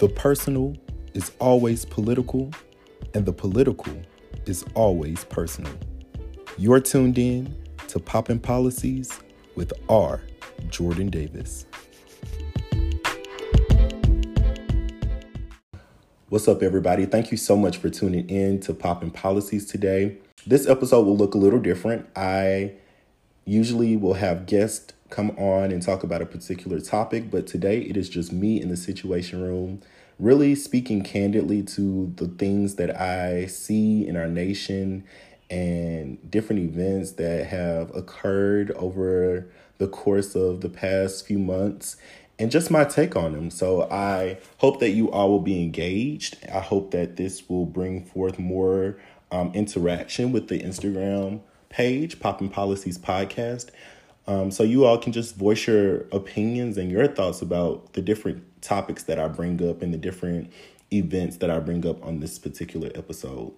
The personal is always political, and the political is always personal. You're tuned in to Poppin' Policies with R. Jordan Davis. What's up, everybody? Thank you so much for tuning in to Poppin' Policies today. This episode will look a little different. I usually will have guests come on and talk about a particular topic, but today it is just me in the Situation Room, really speaking candidly to the things that I see in our nation and different events that have occurred over the course of the past few months and just my take on them. So I hope that you all will be engaged. I hope that this will bring forth more um, interaction with the Instagram page, Poppin' Policies Podcast. Um, so you all can just voice your opinions and your thoughts about the different topics that I bring up and the different events that I bring up on this particular episode.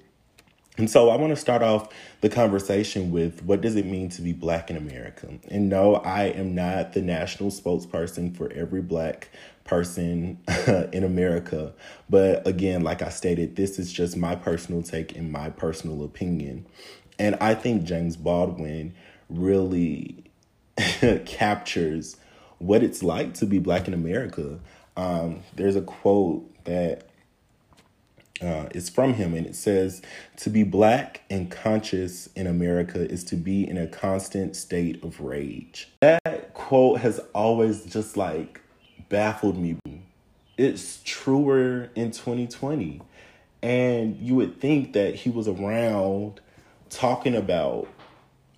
And so I want to start off the conversation with what does it mean to be black in America? And no, I am not the national spokesperson for every black person in America. But again, like I stated, this is just my personal take and my personal opinion. And I think James Baldwin really captures what it's like to be black in America. Um, there's a quote that uh, is from him, and it says, To be black and conscious in America is to be in a constant state of rage. That quote has always just like baffled me. It's truer in 2020. And you would think that he was around talking about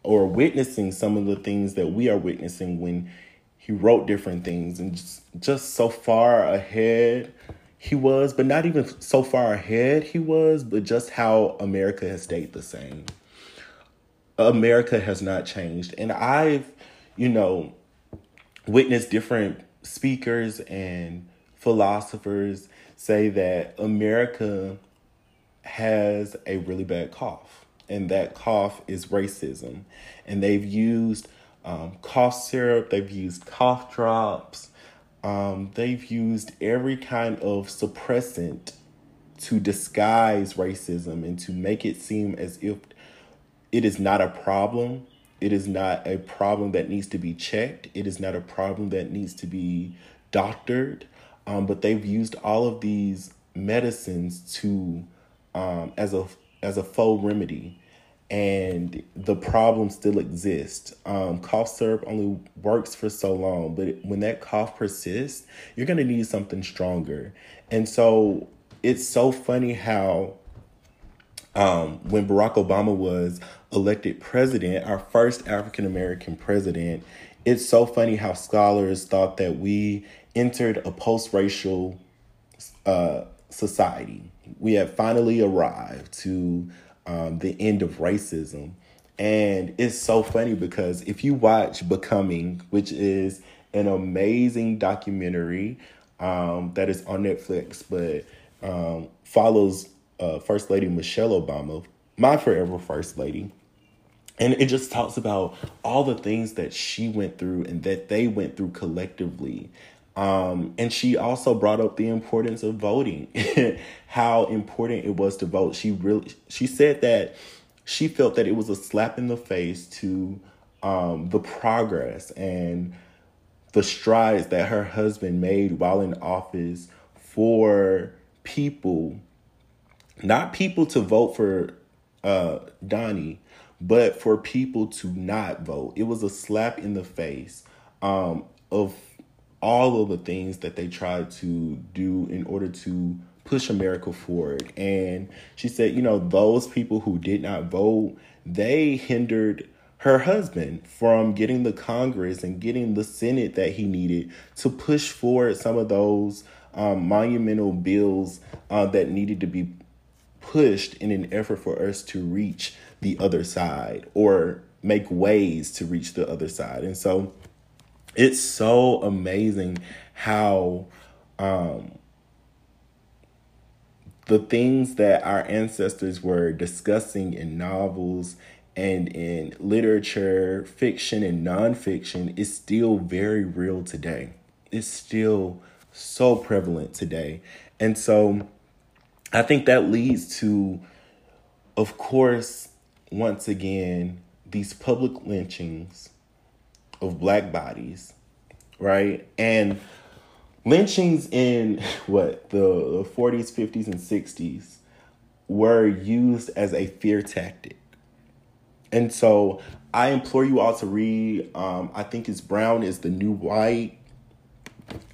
or witnessing some of the things that we are witnessing when he wrote different things and just, just so far ahead he was, but not even so far ahead he was, but just how America has stayed the same. America has not changed. And I've, you know, witnessed different speakers and philosophers say that America has a really bad cough, and that cough is racism. And they've used um, cough syrup, they've used cough drops, um, they've used every kind of suppressant to disguise racism and to make it seem as if it is not a problem. It is not a problem that needs to be checked. It is not a problem that needs to be doctored. Um, but they've used all of these medicines to um, as a as a faux remedy and the problem still exists. Um, cough syrup only works for so long, but when that cough persists, you're to need something stronger. And so it's so funny how um, when Barack Obama was elected president, our first African American president, it's so funny how scholars thought that we entered a post racial uh, society. We have finally arrived to um, the end of racism. And it's so funny because if you watch Becoming, which is an amazing documentary um, that is on Netflix, but um, follows uh, First Lady Michelle Obama, my forever First Lady. And it just talks about all the things that she went through and that they went through collectively. Um, and she also brought up the importance of voting, how important it was to vote. She really she said that she felt that it was a slap in the face to um, the progress and the strides that her husband made while in office for people, not people to vote for uh, Donnie, but for people to not vote. It was a slap in the face um, of all of the things that they tried to do in order to push America forward. And she said, you know, those people who did not vote, they hindered her husband from getting the Congress and getting the Senate that he needed to push forward some of those um, monumental bills uh, that needed to be pushed in an effort for us to reach the other side or make ways to reach the other side. And so it's so amazing how um, the things that our ancestors were discussing in novels and in literature, fiction, and nonfiction is still very real today. It's still so prevalent today. And so I think that leads to, of course, once again, these public lynchings of black bodies, right? And lynchings in what the 40s, 50s, and 60s were used as a fear tactic. And so I implore you all to read, um, I think it's Brown is the New White.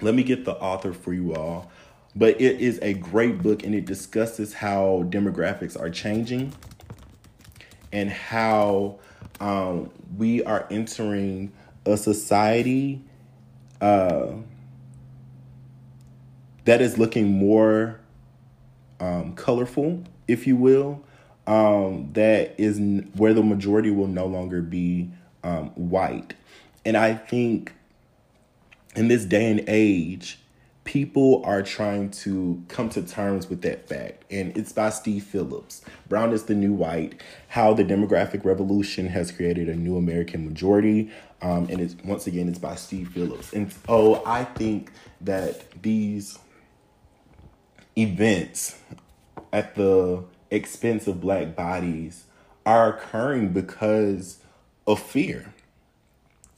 Let me get the author for you all. But it is a great book and it discusses how demographics are changing and how um, we are entering a society uh, that is looking more um, colorful, if you will, um, that is n- where the majority will no longer be um, white. And I think in this day and age, people are trying to come to terms with that fact. And it's by Steve Phillips. Brown is the New White How the Demographic Revolution Has Created a New American Majority. Um, and it's once again, it's by Steve Phillips. And oh, I think that these events at the expense of black bodies are occurring because of fear.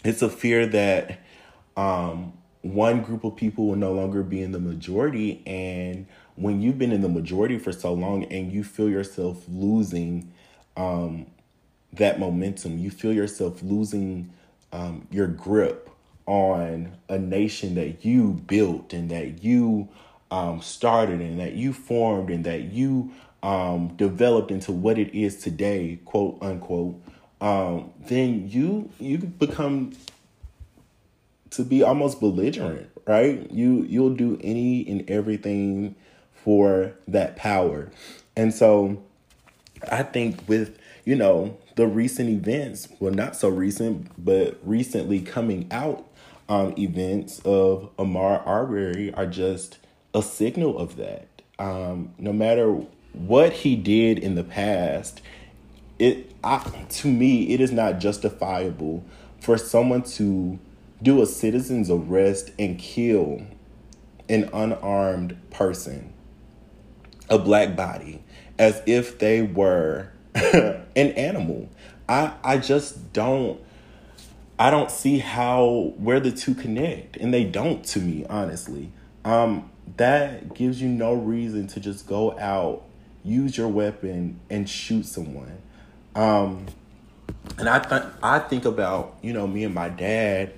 It's a fear that um, one group of people will no longer be in the majority. And when you've been in the majority for so long and you feel yourself losing um, that momentum, you feel yourself losing um, your grip on a nation that you built and that you um, started and that you formed and that you um, developed into what it is today, quote unquote, um, then you you become to be almost belligerent, right? You you'll do any and everything for that power. And so I think with, you know, the recent events, well not so recent, but recently coming out um events of Ahmaud Arbery are just a signal of that. Um, no matter what he did in the past, it I, to me it is not justifiable for someone to do a citizen's arrest and kill an unarmed person, a black body, as if they were an animal. I I just don't I don't see how where the two connect, and they don't to me, honestly. Um, that gives you no reason to just go out, use your weapon, and shoot someone. Um, and I th- I think about you know me and my dad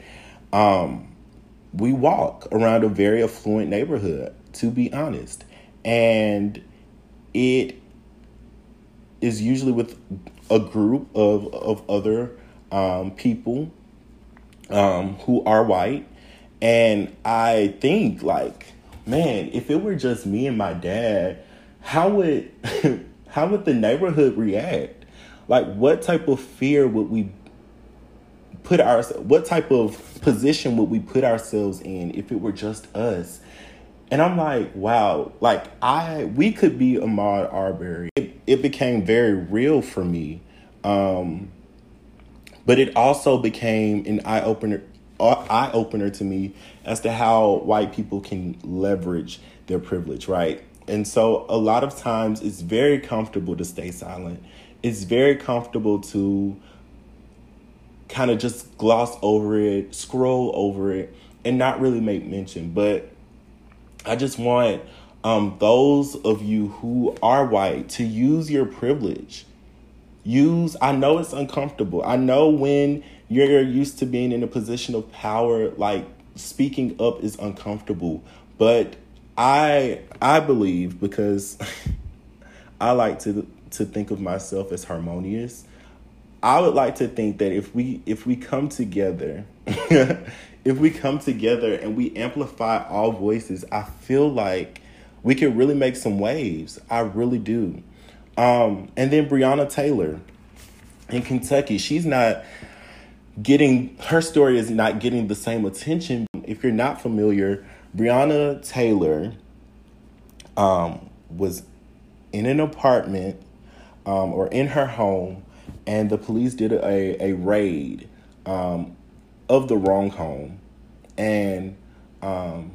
um, we walk around a very affluent neighborhood, to be honest. And it is usually with a group of, of other um, people um, who are white. And I think, like, man, if it were just me and my dad, how would how would the neighborhood react? Like, what type of fear would we put our what type of position would we put ourselves in if it were just us? And I'm like, wow, like I we could be Ahmaud Arbery. It, it became very real for me. Um, but it also became an eye opener uh, eye opener to me as to how white people can leverage their privilege, right? And so a lot of times it's very comfortable to stay silent. It's very comfortable to kind of just gloss over it, scroll over it, and not really make mention. But I just want um, those of you who are white to use your privilege. Use, I know it's uncomfortable. I know when you're used to being in a position of power, like speaking up is uncomfortable. But I I believe because I like to to think of myself as harmonious I would like to think that if we if we come together, if we come together and we amplify all voices, I feel like we can really make some waves. I really do. Um, and then Breonna Taylor in Kentucky, she's not getting her story is not getting the same attention. If you're not familiar, Breonna Taylor um, was in an apartment um, or in her home and the police did a, a raid um, of the wrong home, and um,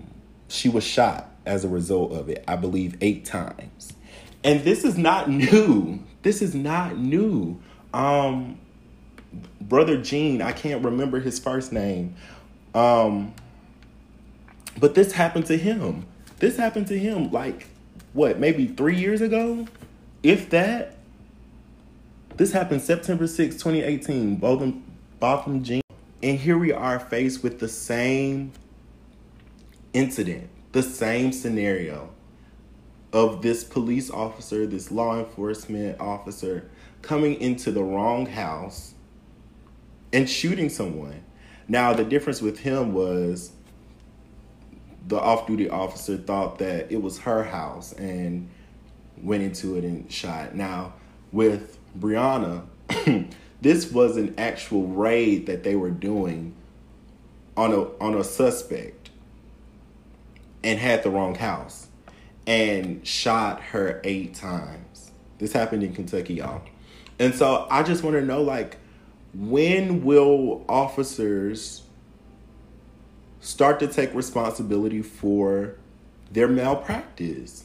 she was shot as a result of it. I believe eight times. And this is not new. This is not new. Um, brother Jean, I can't remember his first name. Um, but this happened to him. This happened to him like what, maybe three years ago? If that. This happened September 6, 2018. Botham, Botham Jean. And here we are faced with the same incident, the same scenario of this police officer, this law enforcement officer coming into the wrong house and shooting someone. Now, the difference with him was the off duty officer thought that it was her house and went into it and shot. Now, with Breonna, this was an actual raid that they were doing on a on a suspect and had the wrong house and shot her eight times. This happened in Kentucky, y'all. And so I just want to know like when will officers start to take responsibility for their malpractice?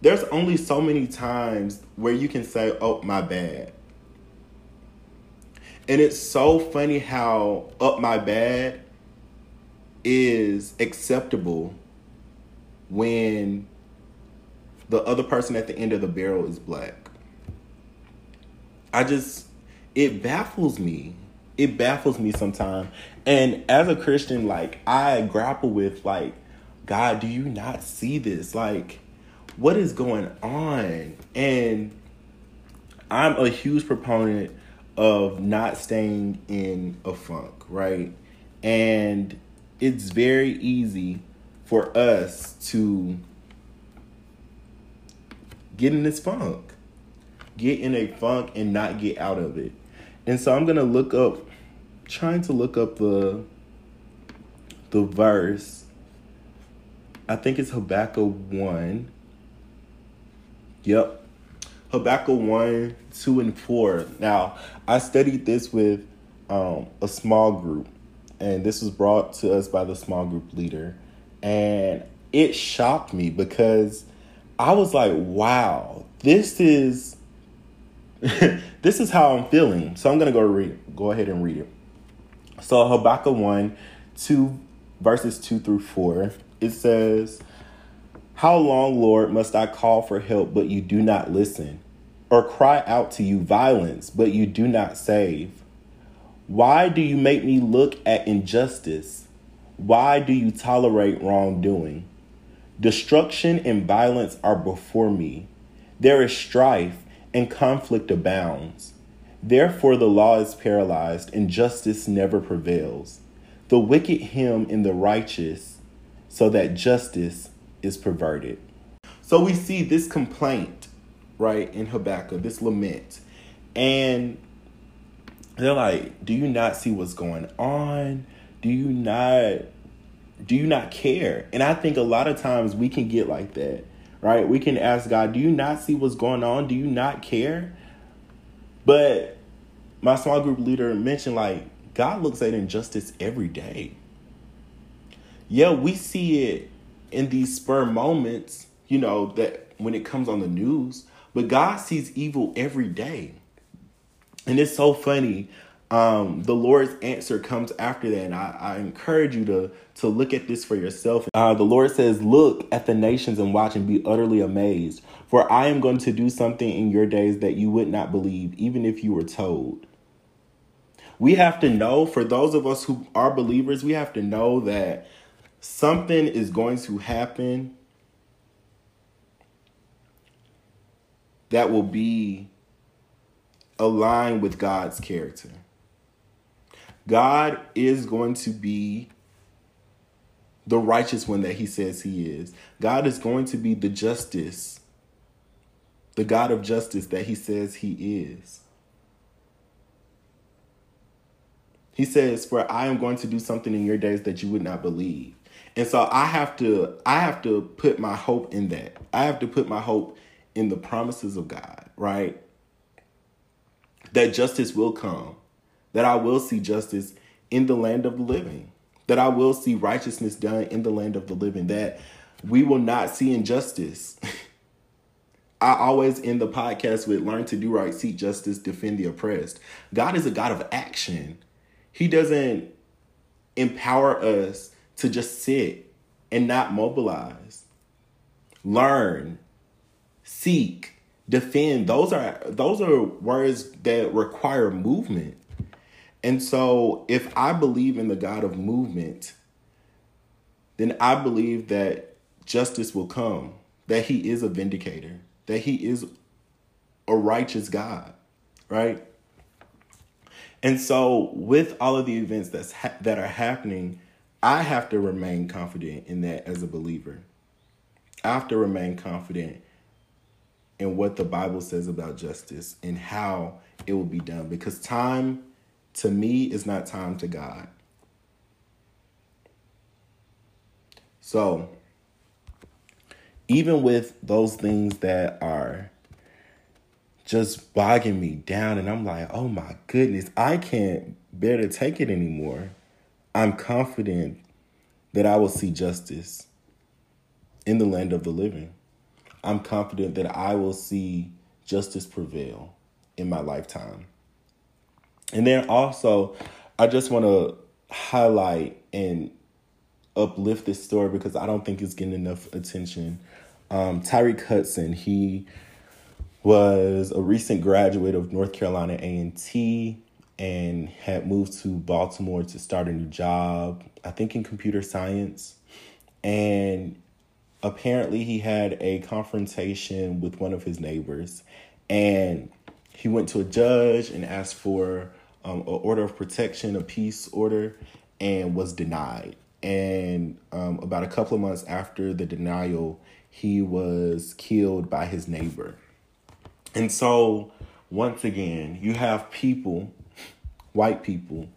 There's only so many times where you can say, "Oh, my bad." And it's so funny how up my bad is acceptable when the other person at the end of the barrel is black. I just it baffles me. It baffles me sometimes. And as a Christian, like I grapple with like, God, do you not see this? Like, what is going on? And I'm a huge proponent of not staying in a funk, right? And it's very easy for us to get in this funk, get in a funk and not get out of it. And so I'm gonna look up, trying to look up the the verse. I think it's Habakkuk one. Yep, Habakkuk 1, 2, and 4. Now, I studied this with um, a small group, and this was brought to us by the small group leader. And it shocked me because I was like, wow, this is. this is how I'm feeling. So I'm gonna go read go ahead and read it. So Habakkuk 1, 2 verses 2 through 4, it says, how long, Lord, must I call for help, but you do not listen? Or cry out to you violence, but you do not save? Why do you make me look at injustice? Why do you tolerate wrongdoing? Destruction and violence are before me. There is strife and conflict abounds. Therefore, the law is paralyzed and justice never prevails. The wicked him in the righteous, so that justice is perverted. So we see this complaint, right, in Habakkuk, this lament. And they're like, Do you not see what's going on? Do you not do you not care? And I think a lot of times we can get like that, right? We can ask God, Do you not see what's going on? Do you not care? But my small group leader mentioned like God looks at injustice every day. Yeah, we see it in these spur moments, you know, that when it comes on the news, but God sees evil every day. And it's so funny. Um, the Lord's answer comes after that. And I, I encourage you to, to look at this for yourself. Uh, the Lord says, Look at the nations and watch and be utterly amazed. For I am going to do something in your days that you would not believe, even if you were told. We have to know, for those of us who are believers, we have to know that something is going to happen that will be aligned with God's character. God is going to be the righteous one that he says he is. God is going to be the justice, the God of justice that he says he is. He says, For I am going to do something in your days that you would not believe. And so I have to I have to put my hope in that. I have to put my hope in the promises of God, right? That justice will come. That I will see justice in the land of the living. That I will see righteousness done in the land of the living. That we will not see injustice. I always end the podcast with learn to do right, seek justice, defend the oppressed. God is a God of action. He doesn't empower us to just sit and not mobilize. Learn, seek, defend. Those are those are words that require movement. And so if I believe in the God of movement, then I believe that justice will come, that he is a vindicator that he is a righteous God, right? And so, with all of the events that's ha- that are happening, I have to remain confident in that as a believer. I have to remain confident in what the Bible says about justice and how it will be done because time to me is not time to God. So, even with those things that are just bogging me down and I'm like, "Oh my goodness, I can't bear to take it anymore." I'm confident that I will see justice in the land of the living. I'm confident that I will see justice prevail in my lifetime. And then also, I just want to highlight and uplift this story because I don't think it's getting enough attention um, Tyreek Hudson, he was a recent graduate of North Carolina A&T and had moved to Baltimore to start a new job, I think in computer science. And apparently he had a confrontation with one of his neighbors and he went to a judge and asked for um, an order of protection, a peace order, and was denied. And um, about a couple of months after the denial, he was killed by his neighbor. And so, once again, you have people, white people,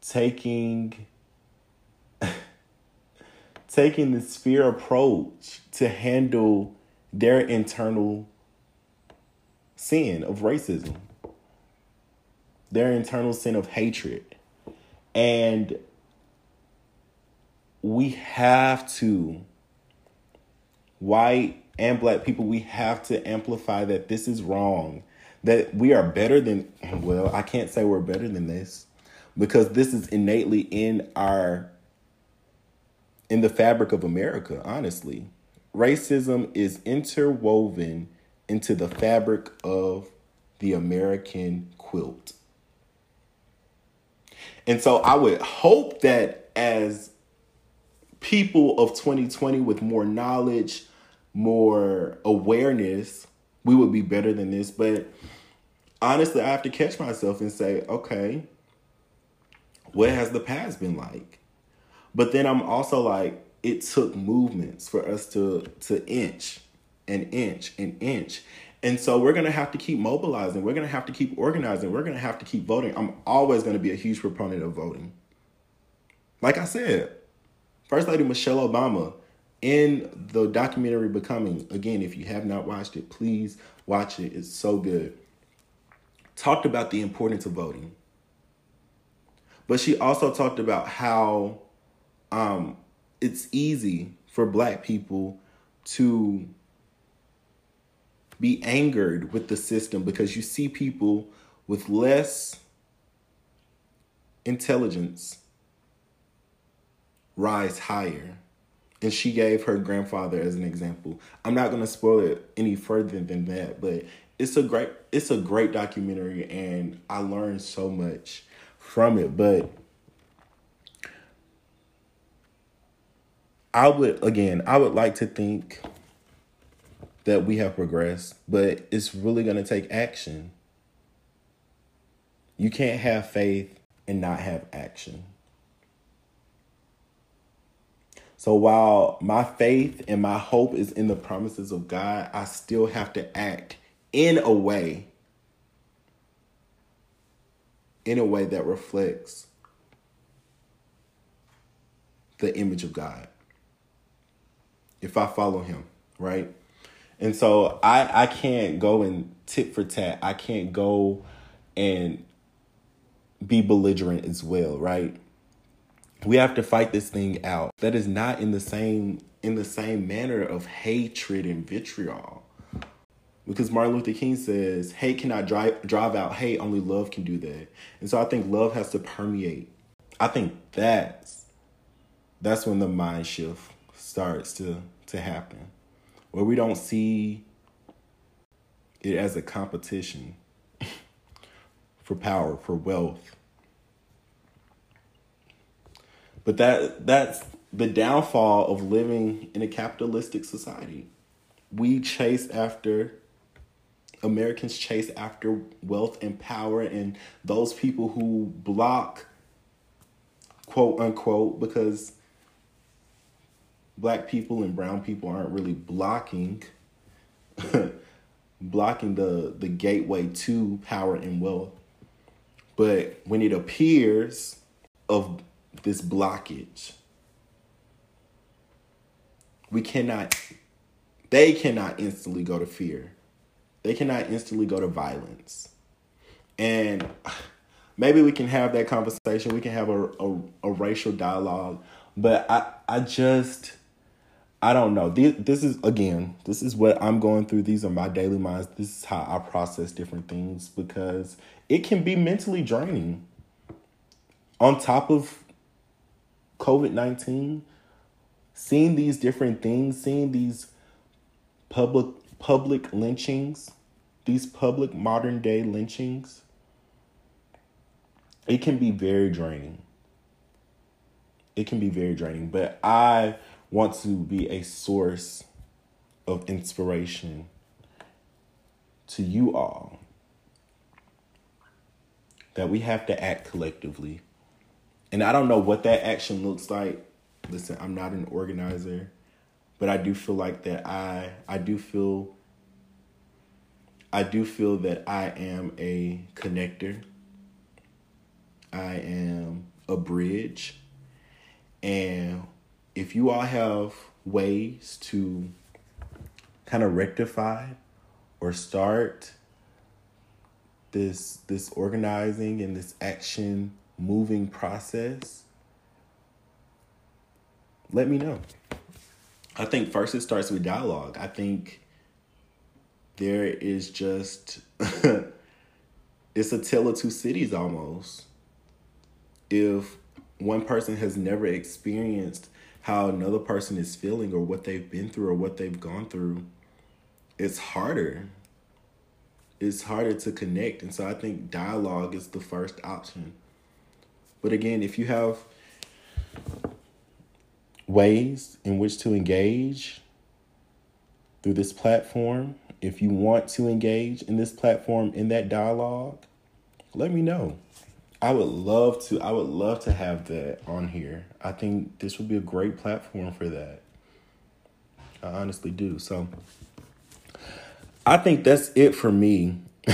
taking taking this fear approach to handle their internal sin of racism, their internal sin of hatred. And we have to white and black people, we have to amplify that this is wrong. That we are better than, well, I can't say we're better than this because this is innately in our, in the fabric of America, honestly. Racism is interwoven into the fabric of the American quilt. And so I would hope that as people of 2020 with more knowledge, more awareness, we would be better than this. But honestly, I have to catch myself and say, okay, what has the past been like? But then I'm also like, it took movements for us to to inch and inch and inch. And so we're going to have to keep mobilizing. We're going to have to keep organizing. We're going to have to keep voting. I'm always going to be a huge proponent of voting. Like I said, First Lady Michelle Obama in the documentary Becoming, again, if you have not watched it, please watch it. It's so good. Talked about the importance of voting. But she also talked about how um, it's easy for black people to be angered with the system because you see people with less intelligence rise higher and she gave her grandfather as an example. I'm not to spoil it any further than that, but it's a great it's a great documentary and I learned so much from it, but I would again, I would like to think that we have progressed, but it's really going to take action. You can't have faith and not have action. So while my faith and my hope is in the promises of God, I still have to act in a way in a way that reflects the image of God. If I follow him, right? And so I I can't go and tit for tat. I can't go and be belligerent as well, right? We have to fight this thing out. That is not in the same in the same manner of hatred and vitriol. Because Martin Luther King says, hate cannot drive drive out hate, only love can do that. And so I think love has to permeate. I think that's that's when the mind shift starts to to happen. Where we don't see it as a competition for power, for wealth. But that that's the downfall of living in a capitalistic society. We chase after Americans chase after wealth and power and those people who block quote unquote because black people and brown people aren't really blocking blocking the the gateway to power and wealth. But when it appears of this blockage we cannot they cannot instantly go to fear. They cannot instantly go to violence. And maybe we can have that conversation. We can have a, a, a racial dialogue. But i i just I don't know. This this is again, this is what I'm going through. These are my daily minds. This is how I process different things because it can be mentally draining. On top of COVID 19, seeing these different things, seeing these public public lynchings, these public modern day lynchings, it can be very draining. It can be very draining, but I want to be a source of inspiration to you all that we have to act collectively. And I don't know what that action looks like. Listen, I'm not an organizer, but I do feel like that I I do feel I do feel that I am a connector. I am a bridge. And if you all have ways to kind of rectify or start this this organizing and this action moving process let me know. I think first it starts with dialogue. I think there is just it's a tale of two cities almost. If one person has never experienced how another person is feeling or what they've been through or what they've gone through, it's harder. It's harder to connect. And so I think dialogue is the first option. But again, if you have ways in which to engage through this platform, if you want to engage in this platform in that dialogue, let me know. I would love to. I would love to have that on here. I think this would be a great platform for that. I honestly do. So I think that's it for me.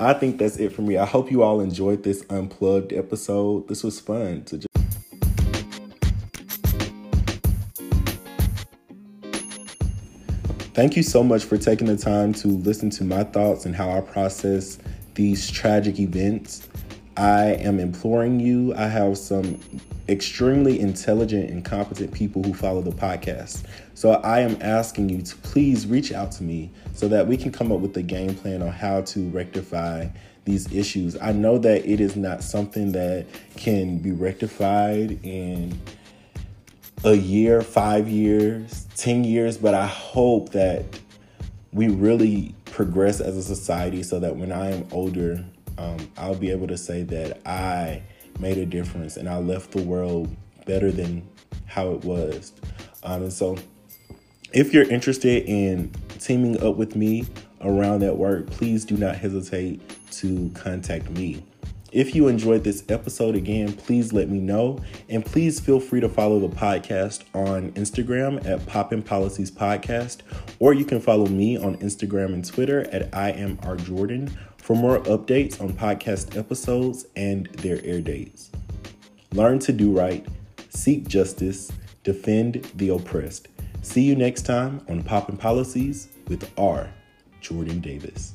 I think that's it for me. I hope you all enjoyed this unplugged episode. This was fun to just Thank you so much for taking the time to listen to my thoughts and how I process these tragic events. I am imploring you. I have some extremely intelligent and competent people who follow the podcast. So I am asking you to please reach out to me so that we can come up with a game plan on how to rectify these issues. I know that it is not something that can be rectified in a year, five years, 10 years, but I hope that we really progress as a society so that when I am older, um, I'll be able to say that I made a difference and I left the world better than how it was. Um, and so, if you're interested in teaming up with me around that work, please do not hesitate to contact me. If you enjoyed this episode again, please let me know. And please feel free to follow the podcast on Instagram at Poppin' Policies Podcast, or you can follow me on Instagram and Twitter at I am R Jordan for more updates on podcast episodes and their air dates. Learn to do right, seek justice, defend the oppressed. See you next time on Poppin' Policies with R. Jordan Davis.